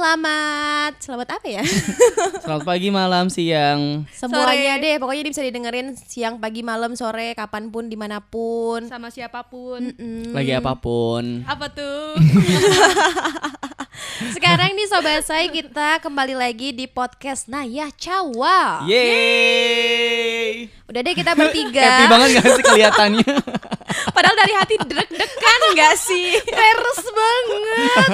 selamat Selamat apa ya? Selamat pagi, malam, siang. Semuanya deh Pokoknya dia bisa didengerin siang, pagi, malam, sore Kapan pun, di mana pun sama siapa pun. Mm. Lagi apa pun. Apa tuh? Sekarang nih Sobat Say Kita kembali lagi di podcast Naya Cawa Yeay. Udah deh kita bertiga Happy banget gak sih kelihatannya? Padahal dari hati deg-degan gak sih? Peres banget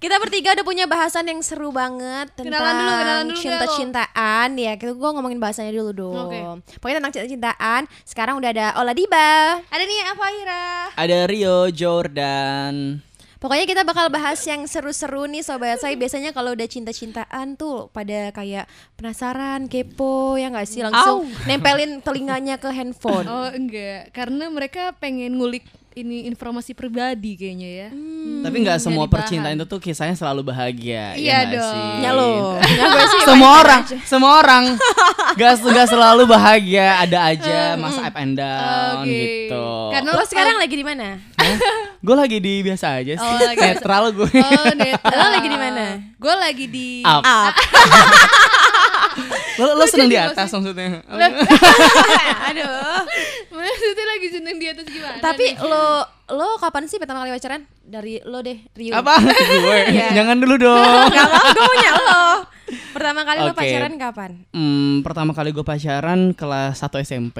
Kita bertiga udah punya bahasan yang seru banget Tentang Kenalan dulu, kenalan dulu, cinta-cintaan Ya kita gue ngomongin bahasanya dulu dong Oke. Pokoknya tentang cinta-cintaan Sekarang udah ada Ola Diba Ada nih apa Ira? Ada Rio Jordan. Pokoknya kita bakal bahas yang seru-seru nih Sobat Saya Biasanya kalau udah cinta-cintaan tuh Pada kayak penasaran, kepo Ya gak sih? Langsung nempelin telinganya ke handphone Oh enggak, karena mereka pengen ngulik ini informasi pribadi kayaknya ya. Tapi nggak semua dibahas. percintaan itu tuh kisahnya selalu bahagia. Iya nggak dong. sih? Ya lo Ya semua orang, semua orang gak, nggak selalu bahagia, ada aja masa up and down Oke. gitu. Karena Lo sekarang lagi di mana? gue lagi di biasa aja sih, Oh, netral gue. Oh, netral. Lo lagi di mana? Gue lagi di Up. Up Lo, lo seneng di atas maksudnya? Aduh Maksudnya lagi seneng di atas gimana? Tapi nih? lo lo kapan sih pertama kali pacaran? Dari lo deh, Rio. Apa? gue? Iya. Jangan dulu dong. Gak mau, gue punya lo. Pertama kali lo Oke. pacaran kapan? Hmm, pertama kali gue pacaran kelas 1 SMP.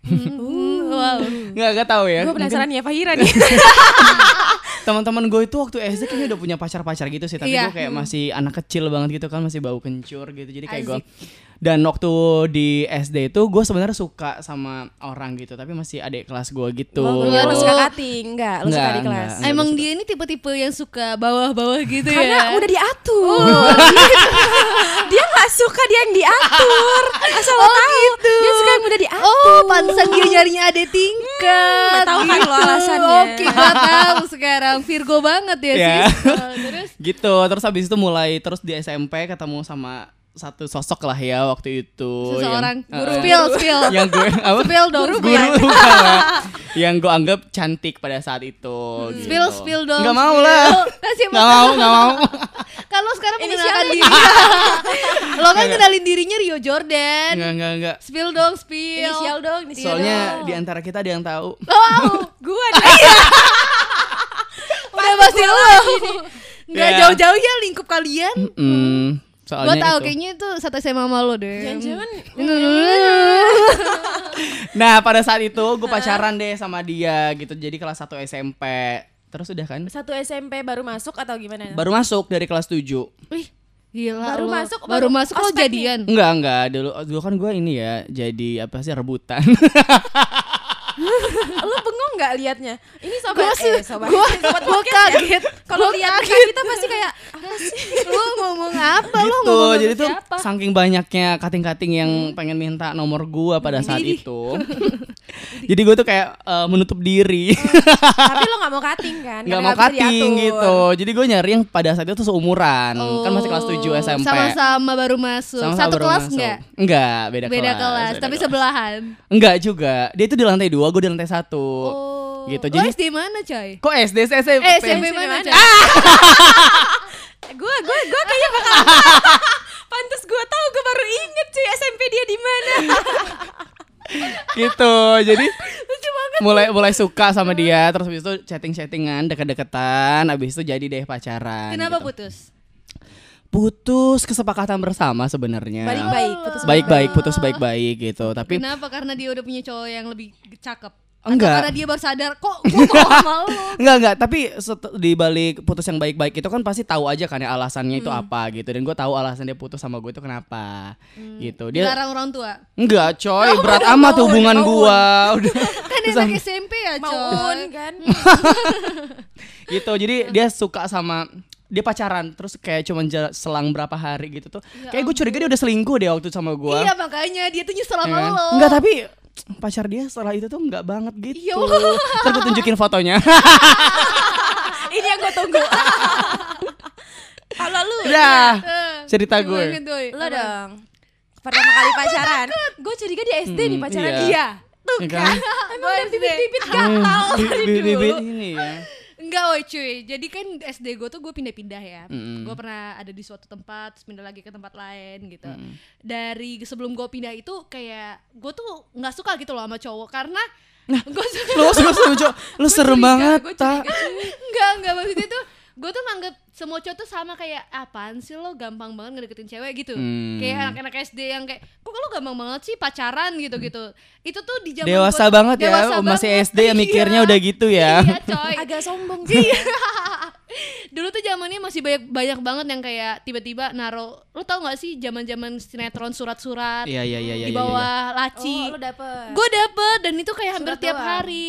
Hmm, wow. Nggak, nggak tahu ya. Gue penasaran ya Fahira nih. Teman-teman gue itu waktu SD kayaknya udah punya pacar-pacar gitu sih, tapi Iya. gue kayak masih anak kecil banget gitu kan, masih bau kencur gitu. Jadi kayak gue. Dan waktu di SD itu gue sebenarnya suka sama orang gitu, tapi masih adik kelas gue gitu. Oh, lo lo- suka cutting? Enggak, lo suka di kelas. nggak. Emang dia ini tipe-tipe yang suka bawah-bawah gitu Karena ya? udah diatur. dia nggak suka dia yang diatur. Asal lo tahu. Dia suka yang udah diatur. Oh, pantesan dia nyarinya ada tingkat. Hmm, tahu kan lo gitu. alasannya. Oke, gua tahu sekarang Virgo banget ya, Ya. sis. Oh, terus gitu. Terus habis itu mulai terus di SMP ketemu sama satu sosok lah ya waktu itu. seseorang yang, guru eh, spill spill. yang gue apa? Spill dong, guru bukan lah. yang gue anggap cantik pada saat itu gitu. Spill spill dong. nggak mau lah nggak mau nggak mau Kalau sekarang Ini mengenalkan siapa? diri. Lo kan kenalin dirinya Rio Jordan. nggak nggak nggak Spill dong, spill. Inisial dong, inisial soalnya dong. di antara kita ada yang tahu Wow, Gua nih. udah pasti lo. Nggak Ya. jauh-jauh ya lingkup kalian. Hmm, Gue soalnya tahu itu. kayaknya itu satu SMA sama lo deh. Jangan-jangan nah pada saat itu gue pacaran deh sama dia gitu jadi kelas 1 SMP terus udah kan satu SMP baru masuk atau gimana? baru masuk dari kelas 7 Wih, gila Baru lo. masuk, baru baru masuk lo nih. jadian. Enggak, enggak. Dulu dulu kan gue ini ya jadi apa sih rebutan. Lo bengong nggak liatnya? Ini sobat Gua sih- eh, sobat. gua- sobat gua ya. kaget. Kalau Gua lihat kita pasti kayak apa sih? lo ngomong apa? Lo gitu. ngomong sama Jadi tuh siapa? saking banyaknya kating-kating yang pengen minta nomor gua pada saat itu. jadi gue tuh kayak eh, menutup diri. Tapi lo nggak mau cutting kan? nggak mau nggak diatur. gitu. Jadi gue nyari yang pada saat itu tuh seumuran. Kan masih kelas 7 Oh, SMP. Sama-sama baru masuk. Sama-sama Satu baru kelas masuk. enggak? Enggak, beda, Beda kelas, kelas. beda tapi kelas. sebelahan. Enggak juga. Dia itu di lantai dua, gue di lantai satu. Oh. Gitu. Jadi SD mana, coy? kok SD SMP? Eh, SMP SMP mana, mana? coy? Gue gue gue kayaknya bakal Pantes gue tahu gue baru inget cuy SMP dia di mana. gitu jadi mulai mulai suka sama dia terus habis itu chatting chattingan deket-deketan habis itu jadi deh pacaran Kenapa gitu. putus? putus kesepakatan bersama sebenarnya Baik-baik putus baik-baik putus baik-baik gitu tapi Kenapa? Karena dia udah punya cowok yang lebih cakep. Enggak. Atau karena dia baru sadar kok gua mau sama lo. Enggak enggak, tapi di balik putus yang baik-baik itu kan pasti tahu aja kan ya alasannya itu Hmm. apa gitu dan gue tahu alasan dia putus sama gue itu kenapa gitu. Dia Dilarang orang tua. enggak coy, berat amat hubungan gua. Udah Kan enak SMP ya, Mau coy. un kan? gitu. Jadi dia suka sama dia pacaran terus kayak cuman selang berapa hari gitu tuh. kayak gue curiga dia udah selingkuh deh waktu itu sama gua. Iya, makanya dia tuh nyesel Ya sama kan? lo. Enggak, tapi pacar dia setelah itu tuh enggak banget gitu. Ya Allah. Ntar gue tunjukin fotonya. Ini yang gue tunggu. Kalau lu ya, cerita gue. lo dong. Pertama kali pacaran. Gue curiga di SD nih Hmm, pacaran. iya. Iya. Tuh kan. kan? Emang udah bibit-bibit Hmm, gatal dari dulu. bibit ini ya. Enggak woy cuy. Jadi kan SD gue tuh gue pindah-pindah ya. Mm-mm. Gue pernah ada di suatu tempat Terus pindah lagi ke tempat lain gitu. Dari sebelum gue pindah itu Kayak Gue tuh nggak suka gitu loh sama cowok Karena Gue suka Lo suka sama cowok, lo serem banget, tak. Enggak, enggak maksudnya tuh gue tuh nganggep semua cowok tuh sama kayak apaan sih lo gampang banget ngedeketin cewek gitu Hmm. kayak anak-anak SD yang kayak kok lo gampang banget sih pacaran gitu gitu itu tuh di zaman Dewasa gua- banget ya, dewasa masih banget. SD ya mikirnya Iya. udah gitu ya. iya coy agak sombong sih dulu tuh zamannya masih banyak banyak banget yang kayak tiba-tiba naro lo tau gak sih zaman-zaman sinetron surat-surat Iya iya iya iya. di iya, iya. bawah laci oh lo dapet gue dapet dan itu kayak hampir Surat tiap doang. hari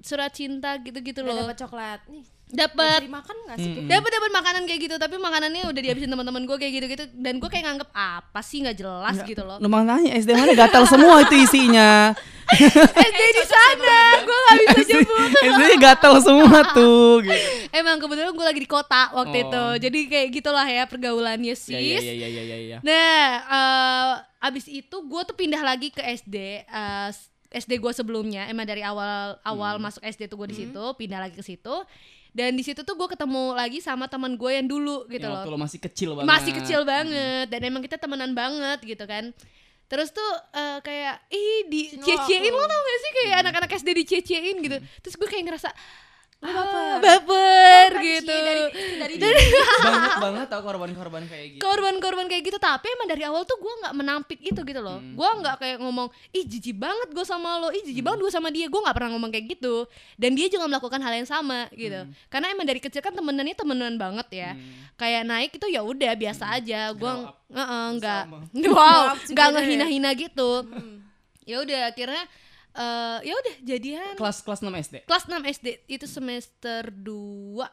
surat cinta gitu-gitu loh dapet coklat nih dapet dimakan nggak sih Pip? dapat dapat makanan kayak gitu tapi makanannya udah dihabisin teman-teman gue kayak gitu gitu dan gue kayak nganggep apa sih nggak jelas gitu loh Lu makanya SD mana gatal semua itu isinya. SD di sana gue nggak bisa jemput SD gatal semua tuh. Gitu. emang kebetulan gue lagi di kota waktu Oh. itu jadi kayak gitulah ya pergaulannya Ya, sis ya, ya, ya, ya, ya. nah eh, abis itu gue tuh pindah lagi ke SD eh, SD gue sebelumnya emang dari awal awal Hmm. masuk SD tuh gue di situ pindah lagi ke situ dan di situ tuh gue ketemu lagi sama teman gue yang dulu gitu Yang loh. waktu lo masih kecil banget. masih kecil banget. Dan emang kita temenan banget gitu kan. Terus tuh eh, kayak ih di lo cecein lo tau gak sih? Kayak anak-anak SD dicecein gitu. Terus gue kayak ngerasa baper. baper Kan gitu dari dari banyak banget tau korban-korban kayak gitu. korban-korban kayak gitu tapi emang dari awal tuh gue nggak menampik itu gitu loh Hmm. gue nggak kayak ngomong ih jijik banget gue sama lo ih jijik banget gue sama dia gue nggak pernah ngomong kayak gitu dan dia juga melakukan hal yang sama gitu Hmm. karena emang dari kecil kan temenannya temenan banget ya kayak naik itu ya udah biasa aja gue Hmm. Grow up. nggak Sama. wow nggak together. ngehina-hina gitu ya udah akhirnya eh, ya udah jadian Kelas kelas 6 SD. kelas 6 SD itu semester 2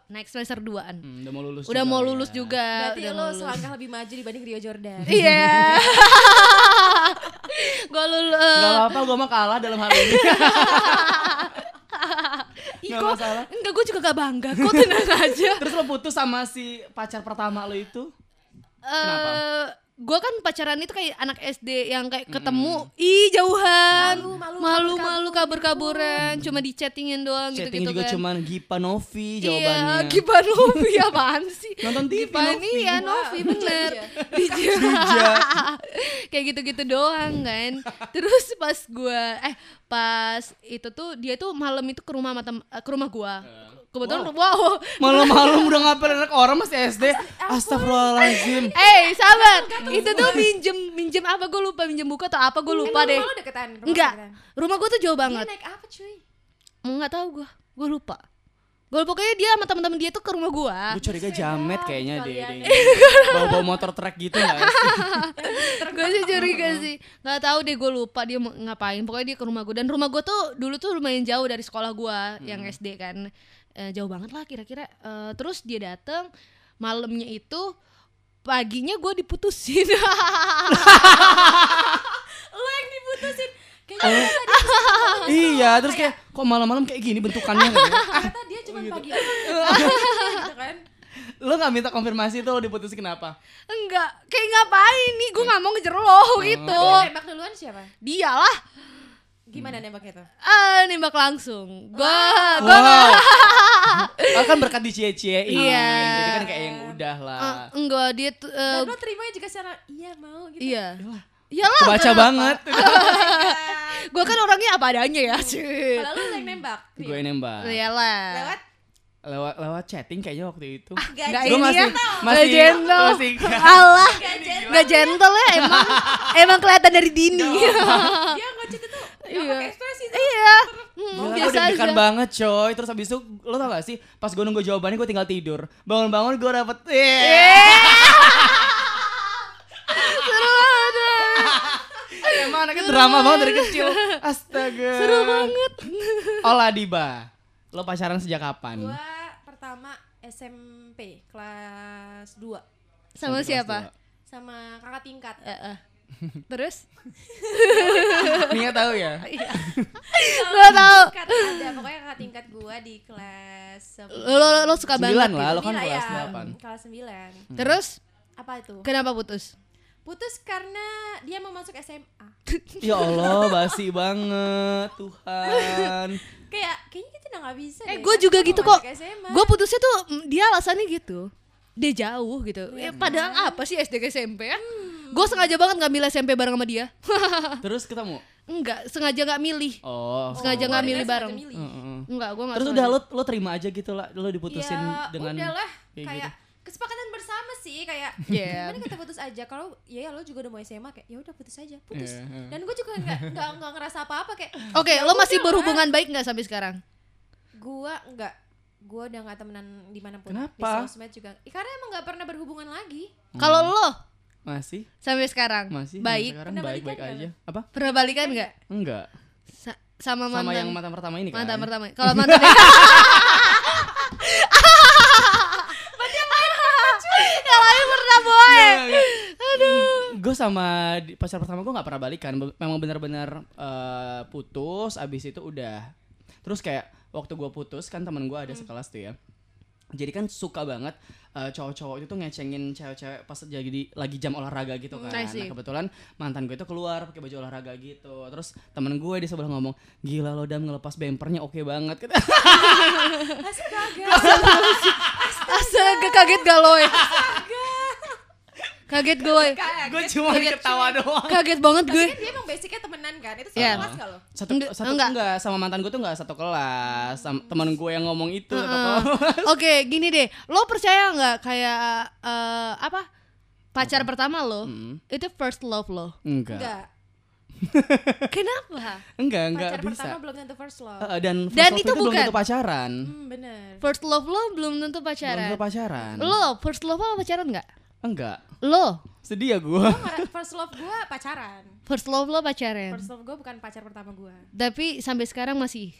naik semester 2an Hmm, udah mau lulus. udah juga mau lah lulus ya. juga berarti udah lo lulus. selangkah lebih maju dibanding Rio Jordan Iya. gue lulus. Gak apa-apa, gue mah kalah dalam hal ini. Nggak masalah. Enggak, gue juga gak bangga. Kok tenang aja. Terus lo putus sama si pacar pertama lo itu? Kenapa? Gue kan pacaran itu kayak anak SD yang kayak ketemu, ih jauhan, Malu, malu, malu, malu kabur-kaburan, cuma di chattingin doang Chatting gitu-gitu juga kan. cuman Gipa Novi Iya, jawabannya. Gipanovi apaan sih? Nonton TV, Gipa Novi. ya Novi bener. Bija. Kayak gitu-gitu doang kan. Terus pas gua eh pas itu tuh dia tuh malam itu ke rumah tem- eh, ke rumah gua. Kebetulan wow. Malam-malam udah ngapain anak orang masih SD. Astagfirullahaladzim. Eh, sabar. Itu tuh minjem minjem apa gue lupa minjem buku atau apa gue lupa Emang deh. rumah lo deketan Rumah lo Enggak. deketan? Rumah gua tuh jauh dia banget. naik apa cuy Enggak tahu gua. Gua lupa. Gua pokoknya dia sama teman-teman dia tuh ke rumah gua. Gue curiga jamet kayaknya deh. Bawa-bawa motor truk gitu gak sih? gue sih curiga sih nggak tahu deh gue lupa dia ngapain pokoknya dia ke rumah gue dan rumah gue tuh dulu tuh lumayan jauh dari sekolah gue yang SD kan Eh, jauh banget lah kira-kira. Eh, terus dia dateng malamnya itu paginya gue diputusin. Lo yang diputusin. Eh. kayaknya iya, terus kayak kok malam-malam kayak gini bentukannya? Gitu. ternyata dia cuma pagi gitu kan. Lo gak minta konfirmasi tuh lo diputusin kenapa? enggak kayak ngapain nih? Gue nggak mau ngejar lo gitu. Yang nembak duluan siapa? Dia lah gimana nembaknya tuh ah nembak langsung gue gue Wow. Oh, kan berkat dicie-ciein. Iya. Jadi kan kayak yang udah lah. enggak dia tuh eh, dan lo terimanya juga secara iya mau gitu iya Iyalah, Kebaca banget. gue kan orangnya apa adanya ya sih. kalau lo yang nembak Gue nembak. Iyalah. lewat Lewat lewat chatting kayaknya waktu itu. Nggak gaji Gue masih ya. masih Nggak gentle. masih Allah, nggak gentle ya emang emang kelihatan dari dini. dia ngocet itu Iya. ekspresi iya, Hmm, Gila, gue biasa aja. deg-degan banget coy Terus habis itu lo tau gak sih Pas gue nunggu jawabannya gue tinggal tidur Bangun-bangun gue dapet Iya. Eh, Emang anaknya drama banget dari kecil Astaga Seru banget. Ola Diba Lo pacaran sejak kapan? gua pertama SMP kelas 2 Sama kelas siapa? dua. sama kakak tingkat Eh, eh. Terus? Nia tahu ya? Gak tau. tingkat ada pokoknya kakak tingkat gua di kelas Lo, lo, lo suka Sembilan banget. lah, gitu. lo kan Sembilan, kelas ya, delapan. kelas 9 Terus? apa itu Kenapa putus? putus karena dia mau masuk SMA. Ya Allah, basi banget, Tuhan. Kayak kayaknya kita udah nggak bisa. Eh gue kan juga gitu kok. Gue putusnya tuh mm, dia alasannya gitu. Dia jauh gitu. Iya Eh, padahal apa sih SD ke SMP ya? Gue sengaja banget ngambil SMP bareng sama dia. Terus ketemu. Enggak, sengaja nggak milih. Oh. sengaja Oh, nggak dia milih sengaja bareng. milih. Heeh. Enggak, gue nggak Terus sengaja. udah lo lo terima aja gitu lah, lo diputusin ya, dengan udahlah kayak kayak gitu. kesepakatan bersama sih kayak Iya. gimana kita putus aja kalau ya ya lo juga udah mau SMA kayak ya udah putus aja putus iya. dan gue juga nggak nggak nggak ngerasa apa apa kayak Oke, ya lo masih udah, berhubungan baik nggak sampai sekarang? gue nggak gue udah nggak temenan di mana pun Kenapa? di sosmed juga Ya, karena emang nggak pernah berhubungan lagi Kalau lo Masih? sampai sekarang Masih? baik, Sekarang baik-baik aja. Apa? pernah balikan nggak? Enggak. Sa- sama mantan Sama yang mantan pertama ini kan. mantan pertama. Kalau mantan Yang lain pernah boy. Aduh. Gue sama pacar pertama gue nggak pernah balikan. Memang benar-benar eh, putus. Abis itu udah. Terus kayak waktu gue putus kan teman gue ada Hmm. sekelas tuh ya. Jadi kan suka banget eh, cowok-cowok itu tuh ngecengin cewek-cewek pas jadi lagi jam olahraga gitu kan. I see. Nah, kebetulan mantan gue itu keluar pakai baju olahraga gitu. Terus temen gue di sebelah ngomong, gila lo dam ngelepas bempernya oke banget. astaga Astaga kaget gak lo ya? Kaget gue. gue cuma ketawa doang. Kaget banget gue. kan dia emang basicnya temenan kan itu Iya. sama kelas gak lo satu Enggak- satu enggak. enggak. sama mantan gue tuh enggak satu kelas sama teman gue yang ngomong itu satu Heeh. kelas. Oke, gini deh. Lo percaya nggak kayak eh, apa? Pacar pertama lo Hmm. itu first love lo. enggak enggak Kenapa? enggak enggak pacar bisa pertama belum tentu first love Heeh, dan first Dan love itu belum bukan. tentu pacaran hmm, bener First love lo belum tentu belum pacaran. tentu pacaran Lo first love apa pacaran nggak? enggak Lo? Sedih ya gue first love gue pacaran. First love lo pacaran. first love gue bukan pacar pertama gue Tapi sampai sekarang masih.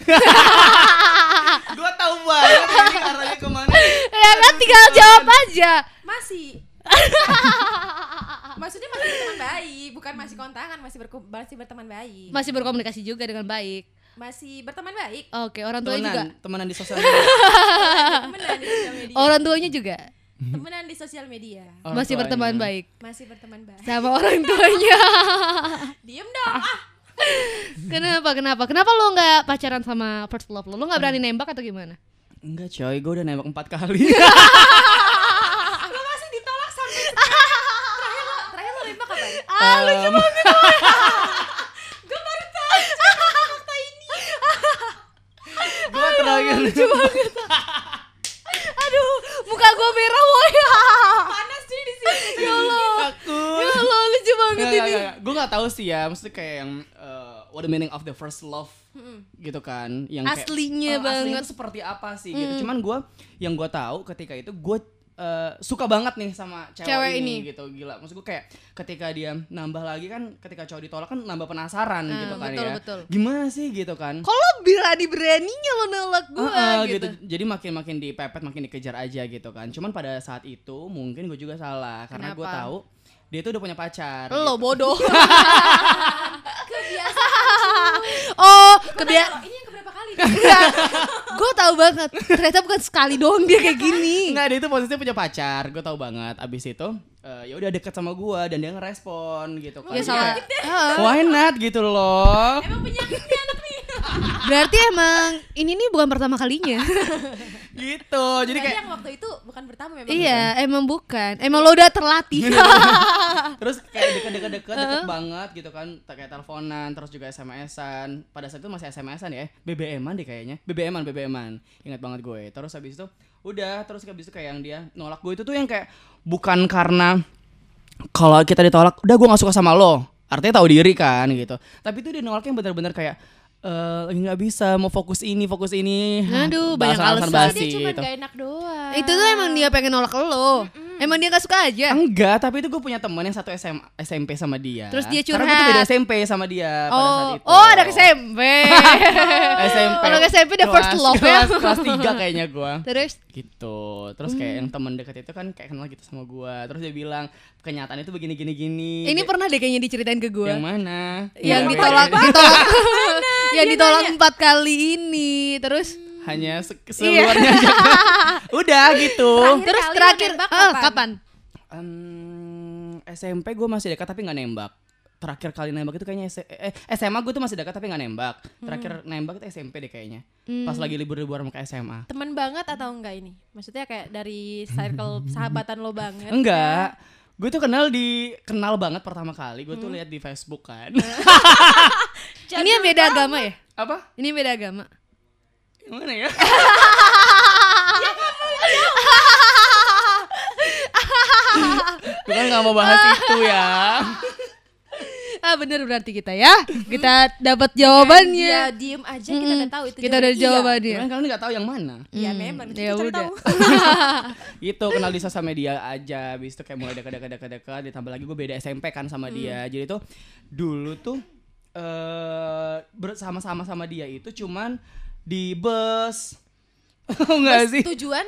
gue tahu banget ini arahnya ke mana. Ya kan tinggal jawab aja. masih. Maksudnya masih berteman baik bukan masih kontangan masih berku- masih berteman baik. Masih berkomunikasi juga dengan baik. masih berteman baik. Oke, orang tuanya juga. temenan temenan di sosial media. Temenan di sosial media. Orang tuanya juga temenan di sosial media Orang masih berteman baik masih berteman baik sama orang tuanya. diem dong ah kenapa? Kenapa? Kenapa lo nggak pacaran sama first love lo? Lo nggak berani nembak atau gimana? enggak coy gue udah nembak empat kali lo masih ditolak sampai sekarang. terakhir lo terakhir lo nembak kapan Ah, lucu banget. gue baru tahu fakta ini gue terakhir Aduh, muka gue merah woy. panas cuy di sini ya Allah. aku Ya Allah, lucu banget ini. gue gak tahu sih ya maksudnya kayak yang uh, what the meaning of the first love gitu kan yang kayak, Aslinya uh, banget. aslinya itu seperti apa sih gitu cuman gue yang gue tahu ketika itu gue uh, suka banget nih sama cewek, Cewek ini, ini. gitu gila maksud gue kayak ketika dia nambah lagi kan ketika cowok ditolak kan nambah penasaran Ah, gitu kan betul, ya betul. gimana sih gitu kan lo berani beraninya lo nolak gue Heeh, gitu. Jadi makin makin dipepet, makin dikejar aja gitu kan. Cuman pada saat itu mungkin gue juga salah karena gue tahu dia tuh udah punya pacar. Lo gitu. bodoh. kebiasaan oh, Gua kali gue tahu banget. Ternyata bukan sekali doang dia kayak gini. Enggak, dia itu posisinya punya pacar. Gue tahu banget. Abis itu eh, ya udah deket sama gue dan dia ngerespon gitu kan. Ya salah. Why not gitu loh. emang penyakitnya anak nih Berarti emang ini nih bukan pertama kalinya. gitu. Jadi kayak yang waktu itu bukan pertama memang iya, emang bukan. Emang lo udah terlatih. terus kayak deket-deket deket deket banget gitu kan. Kayak teleponan terus juga SMS-an pada saat itu masih SMS-an ya. BBM-an deh kayaknya. BBM-an BBM-an ingat banget gue. Terus habis itu udah. Terus habis itu kayak yang dia nolak gue itu tuh yang kayak bukan karena kalau kita ditolak udah gue nggak suka sama lo. Artinya tahu diri kan gitu. Tapi itu dia nolaknya bener-bener kayak eh lagi nggak bisa mau fokus ini fokus ini Aduh, banyak alasan. basi dia cuma gitu. gak enak doang Itu tuh emang dia pengen nolak lo. Emang dia gak suka aja. Enggak, tapi itu gue punya temen yang satu SM, SMP sama dia. Terus dia Karena gue tuh curhat. beda SMP sama dia pada saat Oh, itu. oh ada SMP. SMP. Kalau SMP udah first love ya. Kelas, kelas 3 kayaknya gue. Terus Gitu. Terus kayak yang temen deket itu kan kayak kenal gitu sama gue. Terus dia bilang kenyataan itu begini gini gini. ini Dia- pernah deh kayaknya diceritain ke gue. yang mana? Yang Iya, ditolak, ditolak, yang ditolak empat kali ini. Terus Hanya se Iya. aja. Udah gitu. Terakhir terus terakhir nembak eh, kapan? kapan? Em, SMP gue masih dekat tapi nggak nembak terakhir kali nembak itu kayaknya S- eh, SMA gue tuh masih dekat tapi nggak nembak terakhir nembak itu SMP deh kayaknya pas lagi libur-liburan ke SMA Temen banget atau enggak ini? Maksudnya kayak dari circle sahabatan lo banget? enggak gue tuh kenal di kenal banget pertama kali gue tuh lihat di Facebook kan Ini yang beda agama ya? apa Ini beda agama. Yang mana ya Gue kan nggak mau bahas itu ya Ah bener berarti kita ya. Kita dapat jawabannya. Ya diem aja kita udah tahu itu Kita udah jawabannya. jawabannya. Cuman kalian nggak tahu yang mana Iya, ya memang ya kita udah. tahu. itu kenal di sosial media aja habis itu kayak mulai dekat-dekat-dekat-dekat ditambah lagi gue beda SMP kan sama dia jadi tuh dulu tuh eh bersama-sama sama dia itu cuman di bus enggak sih Tujuan?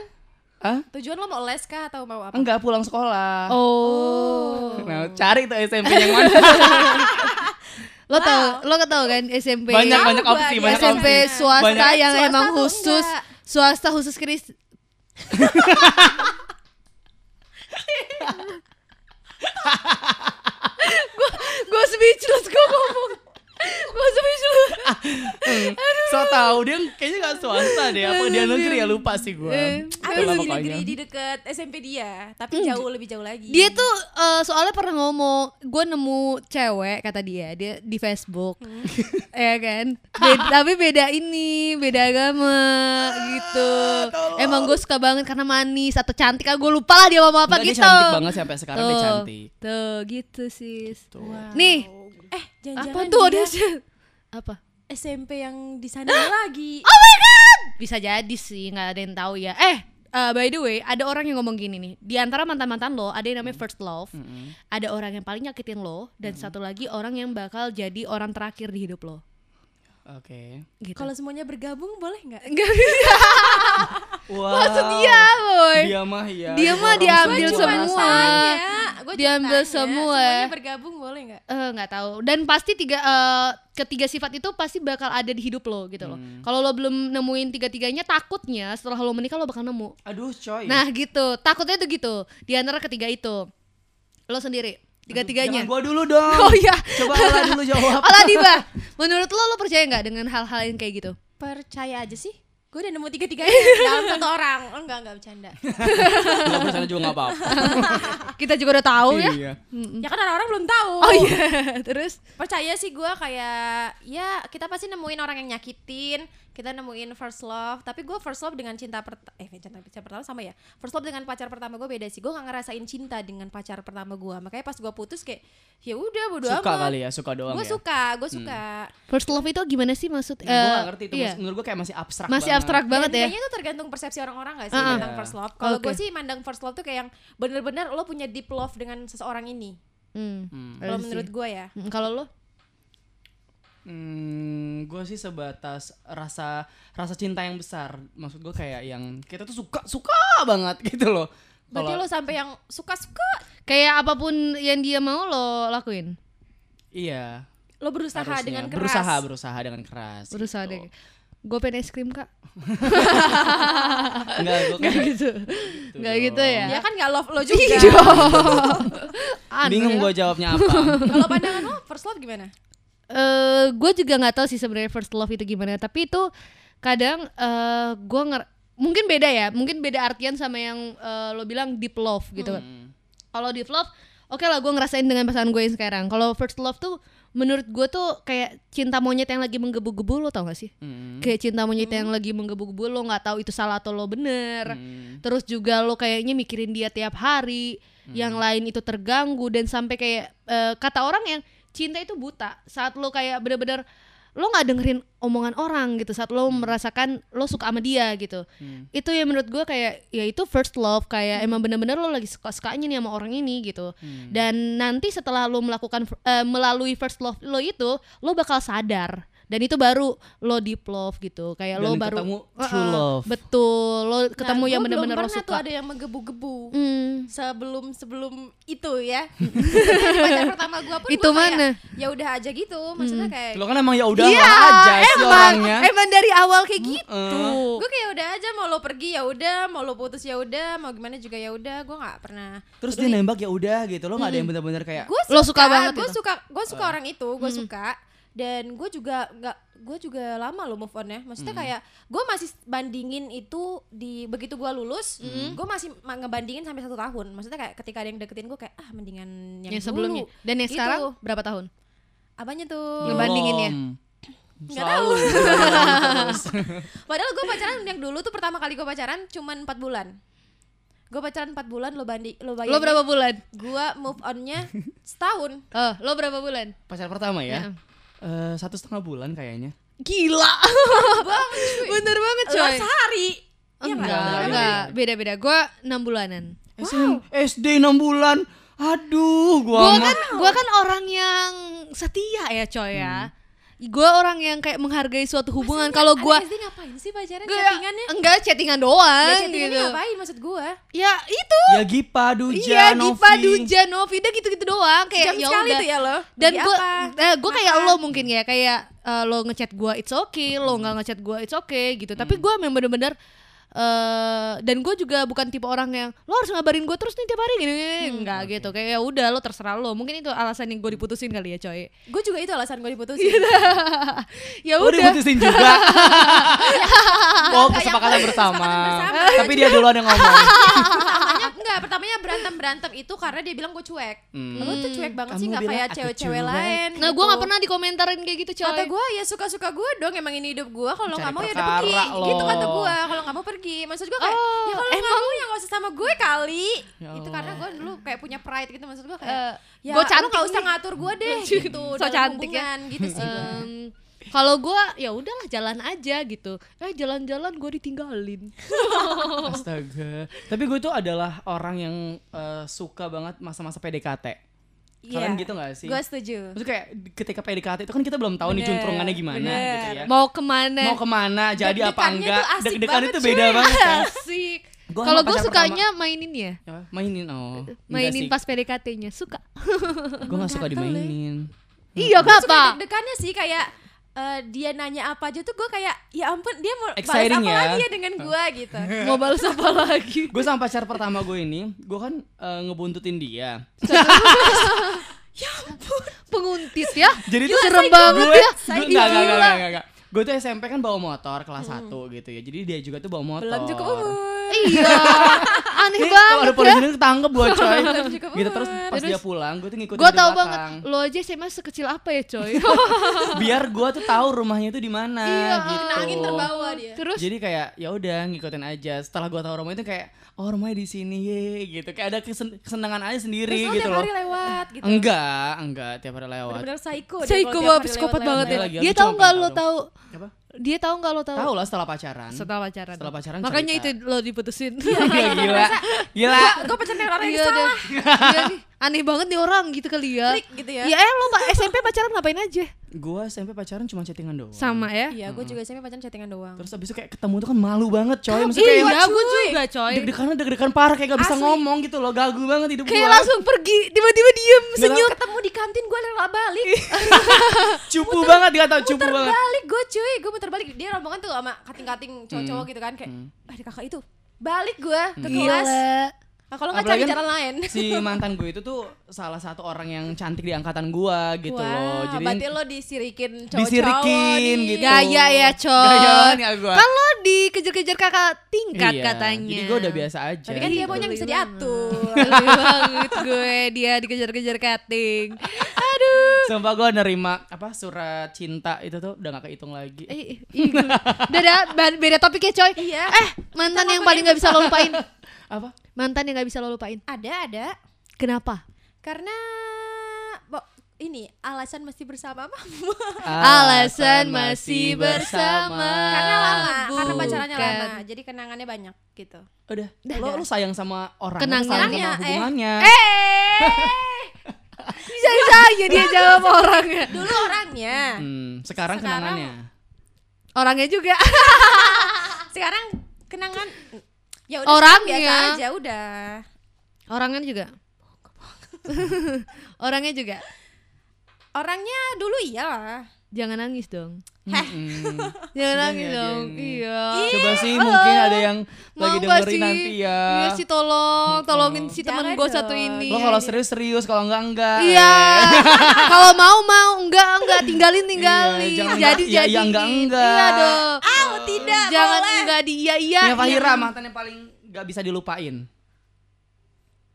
Hah? Tujuan lo mau les kah atau mau apa? enggak pulang sekolah Oh. nah cari tuh SMP yang mana Lo tau, lo tau kan SMP banyak Tahu banyak opsi ya, banyak SMP opsi swasta Banyak. yang Swasta emang khusus enggak. swasta khusus Kris. gue gue speechless gue ngomong gue speechless so tau dia kayaknya gak swasta deh. Apa dia negeri ya? Lupa sih gue Eh, Ada Itulah di negeri di dekat SMP dia, tapi jauh lebih jauh lagi. dia tuh eh, soalnya pernah ngomong gue nemu cewek kata dia dia di Facebook. Ya kan? Beda- tapi beda ini beda agama gitu. Emang gue suka banget karena manis atau cantik ah gue lupa lah dia ngomong apa Enggak, dia gitu. cantik banget sih sampai sekarang dia Tuh, cantik. tuh gitu sis. Wow. nih eh jangan-jangan apa tuh dia dia apa SMP yang di sana lagi. Oh my god! Bisa jadi sih, nggak ada yang tahu ya. Eh, uh, by the way, ada orang yang ngomong gini nih. Di antara mantan-mantan lo, ada yang namanya first love. Ada orang yang paling nyakitin lo, dan satu lagi orang yang bakal jadi orang terakhir di hidup lo. Oke Gitu. Kalau semuanya bergabung boleh nggak? Enggak bisa. wow Maksud dia, boy. dia mah ya Dia mah orang diambil semua. semua. Gua Diambil tanya, semua. Semuanya bergabung boleh nggak? Eh, nggak tahu. Dan pasti tiga eh, ketiga sifat itu pasti bakal ada di hidup lo gitu loh. Kalau lo belum nemuin tiga-tiganya, takutnya setelah lo menikah lo bakal nemu. aduh coy Nah gitu, takutnya tuh gitu. Di antara ketiga itu, lo sendiri, tiga-tiganya. Jangan gua dulu dong Oh iya, coba Ola dulu jawab Olah Diba, menurut lo lo percaya nggak dengan hal-hal yang kayak gitu? Percaya aja sih. Gue udah nemu tiga-tiganya dalam satu orang. Oh, enggak, enggak bercanda. Gak bersana juga gak apa-apa Kita juga udah tahu ya. Iya Ya kan orang-orang belum tahu. Oh iya, terus Percaya sih gue kayak ya kita pasti nemuin orang yang nyakitin, kita nemuin first love. Tapi gue first love dengan cinta pertama, eh cinta, cinta pertama sama ya. First love dengan pacar pertama gue beda sih. Gue gak ngerasain cinta dengan pacar pertama gue. Makanya pas gue putus kayak ya udah bodo Suka amat. kali ya Suka doang Gue ya suka, gue suka. first love itu gimana sih maksud? Gue gak eh, ngerti itu iya. Menurut gue kayak masih abstrak Masih banget. Abstrak banget Dan ya. kayaknya itu tergantung persepsi orang-orang gak sih Uh-uh. tentang first love. Kalau gue Oke. sih mandang first love tuh kayak yang bener-bener lo punya deep love dengan seseorang ini. Hmm. Hmm. Kalau menurut gue ya. Hmm, Kalau lo? Hmm, gue sih sebatas rasa rasa cinta yang besar. Maksud gue kayak yang kita tuh suka suka banget gitu loh. Berarti Kalau lo sampai yang suka-suka, Kayak apa pun yang dia mau lo lakuin. iya lo berusaha harusnya. dengan keras. berusaha berusaha dengan keras. Berusaha gitu. deh. Gue pengen es krim kak. Enggak, gue Gak kayak gitu. Gak gitu ya. Dia kan gak love lo juga. Iya. Bingung ya. gue jawabnya apa. Kalau pandangan lo first love gimana? eh gue juga nggak tahu sih sebenarnya first love itu gimana tapi itu kadang eh gue nger mungkin beda ya mungkin beda artian sama yang eh, lo bilang deep love gitu Hmm. kalau deep love oke lah gue ngerasain dengan pasangan gue yang sekarang kalau first love tuh menurut gue tuh kayak cinta monyet yang lagi menggebu-gebu lo tau gak sih? Hmm. kayak cinta monyet yang lagi menggebu-gebu lo nggak tahu itu salah atau lo bener. Hmm. terus juga lo kayaknya mikirin dia tiap hari yang lain itu terganggu dan sampai kayak eh, kata orang yang cinta itu buta. Saat lo kayak bener-bener lo nggak dengerin omongan orang gitu saat lo merasakan lo suka sama dia gitu Hmm. itu yang menurut gue kayak ya itu first love kayak emang bener-bener lo lagi suka sukanya nih sama orang ini gitu Hmm. dan nanti setelah lo melakukan eh, melalui first love lo itu lo bakal sadar dan itu baru lo deep love gitu kayak lo Dan baru ketemu true love. betul lo ketemu Nah, yang bener-bener lo pernah tuh suka ada yang menggebu-gebu. Hmm. sebelum sebelum itu ya pacar pertama gue pun Itu gua kayak, mana? ya udah aja gitu maksudnya kayak Lo kan emang ya udah Iya, aja sih emang, orangnya. emang dari awal kayak gitu. gue kayak udah aja mau lo pergi ya udah mau lo putus ya udah mau gimana juga ya udah gue nggak pernah Terus dia nembak ya udah gitu. Lo nggak ada yang bener-bener kayak gue Lo suka banget gue itu? suka gue suka orang itu gue suka dan gue juga nggak gue juga lama lo move on ya maksudnya kayak gue masih bandingin itu di begitu gue lulus gue masih ma- ngebandingin sampai satu tahun maksudnya kayak ketika ada yang deketin gue kayak ah mendingan yang, Yang sebelumnya. dulu. Dan yang Gitu. sekarang berapa tahun? apanya tuh Ngebandinginnya. Nggak Selalu. padahal gue pacaran yang dulu tuh pertama kali gue pacaran cuman empat bulan gue pacaran empat bulan lo banding lo bayangin Lo berapa bulan? gue move onnya setahun Oh, lo berapa bulan? Pacar pertama ya? Eh, satu setengah bulan kayaknya. Gila. Bener banget coy. sehari Iya nggak? Enggak, enggak, beda-beda. Gua 6 bulanan. SM, SD 6 bulan. Aduh, gua Gua kan gua kan orang yang setia ya coy ya. Gua orang yang kayak menghargai suatu hubungan. Kalau gua Anak SD ngapain sih pacaran gua- chattingannya enggak chattingan ya doang chattingannya gitu. ngapain maksud gue Ya itu. ya Gipa, Duja, Iya, Novi. Dipa, Duja, Novi, udah gitu-gitu doang kayak jam ya sekali udah. tuh ya lo Dan gue, eh, gue kayak lo mungkin ya kayak eh, lo ngechat gue it's okay, lo nggak ngechat gue it's okay gitu. Tapi gue memang bener-bener eh dan gue juga bukan tipe orang yang lo harus ngabarin gue terus nih tiap hari gini, gini. enggak gitu kayak ya udah lo terserah lo mungkin itu alasan yang gue diputusin kali ya coy gue juga itu alasan gue diputusin ya Oh, udah diputusin juga. oh, bersama. kesepakatan bersama. Tapi dia duluan yang ngomong. enggak pertamanya berantem berantem itu karena dia bilang gue cuek. Hmm. lo tuh cuek banget sih Kamu nggak bilang kayak cewek-cewek lain nah gue gitu. nggak pernah dikomentarin kayak gitu coy. Kata gue ya suka-suka gue dong emang ini hidup gue kalau nggak mau ya udah pergi lo. gitu kata gue kalau nggak mau pergi. Maksud gue kayak Oh, ya kalau nggak emang- mau ya nggak usah sama gue kali. Ya itu karena gue dulu kayak punya pride gitu maksud gue kayak ya gua lo cantik nggak usah ngatur gue deh gitu. So cantik ya. gitu sih. Kalau gue ya udahlah jalan aja gitu eh jalan-jalan gue ditinggalin Astaga. Tapi gue tuh adalah orang yang eh, suka banget masa-masa PDKT. Kalian Iya. gitu gak sih? gue setuju Maksudnya kayak ketika PDKT itu kan kita belum tahu nih Bener, juntrungannya gimana bener. gitu ya. mau ke mana Mau ke mana, jadi apa Deg-degannya enggak. Deg-degan itu beda cuy. banget kan. asik kalau gue sukanya mainin ya Ya, mainin oh. mainin pas PDKT-nya suka Gue gak suka dimainin. iya Gue suka kenapa deg-degannya sih kayak eh, dia nanya apa aja tuh gue kayak ya ampun dia mau balas Exciting apa ya. lagi ya dengan gue gitu mau balas apa lagi Gue sama pacar pertama gue ini, gue kan eh, ngebuntutin dia. penguntit ya Jadi tuh serem banget gue, ya gue enggak, enggak, enggak, enggak, enggak. Gue tuh SMP kan bawa motor kelas 1 gitu ya. Jadi dia juga tuh bawa motor. belum cukup umur iya aneh Nih, kalau ada banget polisi ya ini ketangkep gue coy. gitu terus pas Terus, dia pulang, gue tuh ngikutin gue belakang. banget lo aja SMA sekecil apa ya coy Biar gue tuh tahu rumahnya itu di mana Iya, gitu. Kena angin terbawa dia terus Jadi kayak ya udah ngikutin aja. Setelah gue tahu rumahnya itu kayak oh rumahnya di sini ye gitu. Kayak ada kesen- kesenangan aja sendiri terus gitu tiap loh. hari lewat gitu Enggak, enggak tiap hari lewat. bener-bener psycho dia Psycho banget, psikopat banget ya. Dia tahu nggak lo tahu. Dia tahu nggak lo tahu? Tahu lah setelah pacaran. Setelah pacaran. Setelah pacaran Makanya cerita. itu lo diputusin. Gila, gila. Gila. gue pacaran dengan orang yang Iya salah. Iya. Aneh banget nih orang gitu kali ya. Freak gitu ya Ya eh lo Pak SMP pacaran ngapain aja? Gua SMP pacaran cuma chattingan doang. Sama ya. iya gue juga SMP pacaran chattingan doang Terus abis itu kayak ketemu tuh kan malu banget coy. Maksudnya kayak Iya, gue juga coy. deg-degan deg-degan parah kayak gak bisa Asli. ngomong gitu loh. Gagu banget hidup Kayak gua. langsung pergi, tiba-tiba diem, senyum. ketemu di kantin gue rela balik cupu banget dia tau cupu muter banget. balik gue cuy gue muter balik dia rombongan tuh sama kating-kating cowok-cowok gitu kan kayak ah di kakak itu balik gue ke kelas. Nah, kalau nggak cari kan jalan lain Si mantan gue itu tuh salah satu orang yang cantik di angkatan gua gitu loh. Jadi berarti lo disirikin cowok-cowok disirikin nih. gitu. Gaya ya coy. Gaya gua. Kan lo dikejar-kejar kakak tingkat Iya, katanya. Jadi gue udah biasa aja. tapi kan dia gitu. maunya bisa diatur Geli banget gue dia dikejar-kejar cutting. Aduh. Sumpah gue nerima apa surat cinta itu tuh udah gak kehitung lagi. Eh, ih, gue- Udah dah, ba- beda topik ya coy. Iya. Eh, mantan yang paling gak bisa lo lupain. Apa? Mantan yang gak bisa lo lupain. ada ada Kenapa? karena bo- ini alasan masih bersama apa Alasan masih bersama. karena lama karena pacarannya Bukan. lama jadi kenangannya banyak gitu Udah. Lo, lo sayang sama orang. Kenangannya, sayang sama eh. hubungannya. Bisa saya dia jawab orangnya. dulu orangnya Hmm, sekarang, Sekarang- kenangannya. Orangnya juga. sekarang kenangan ya udah Orangnya. biasa aja udah Orangnya juga. Orangnya juga. Orangnya dulu iyalah. Jangan nangis dong. Mm-mm. Jangan nangis ya, dong. Iya. Coba sih mungkin ada yang lagi Mau gak dengerin sih? nanti ya. Iya sih tolong, tolongin si Jangan temen gue satu ini. Lo kalau serius-serius, kalau enggak enggak. Iya. Kalau mau mau, enggak enggak tinggalin tinggalin. Iya, jangan jadi enggak, iya, jadi. iya, enggak, enggak. Iya dong. Ah, tidak Jangan boleh. enggak di iya iya. Punya Fahira iya. mantan yang paling gak bisa dilupain.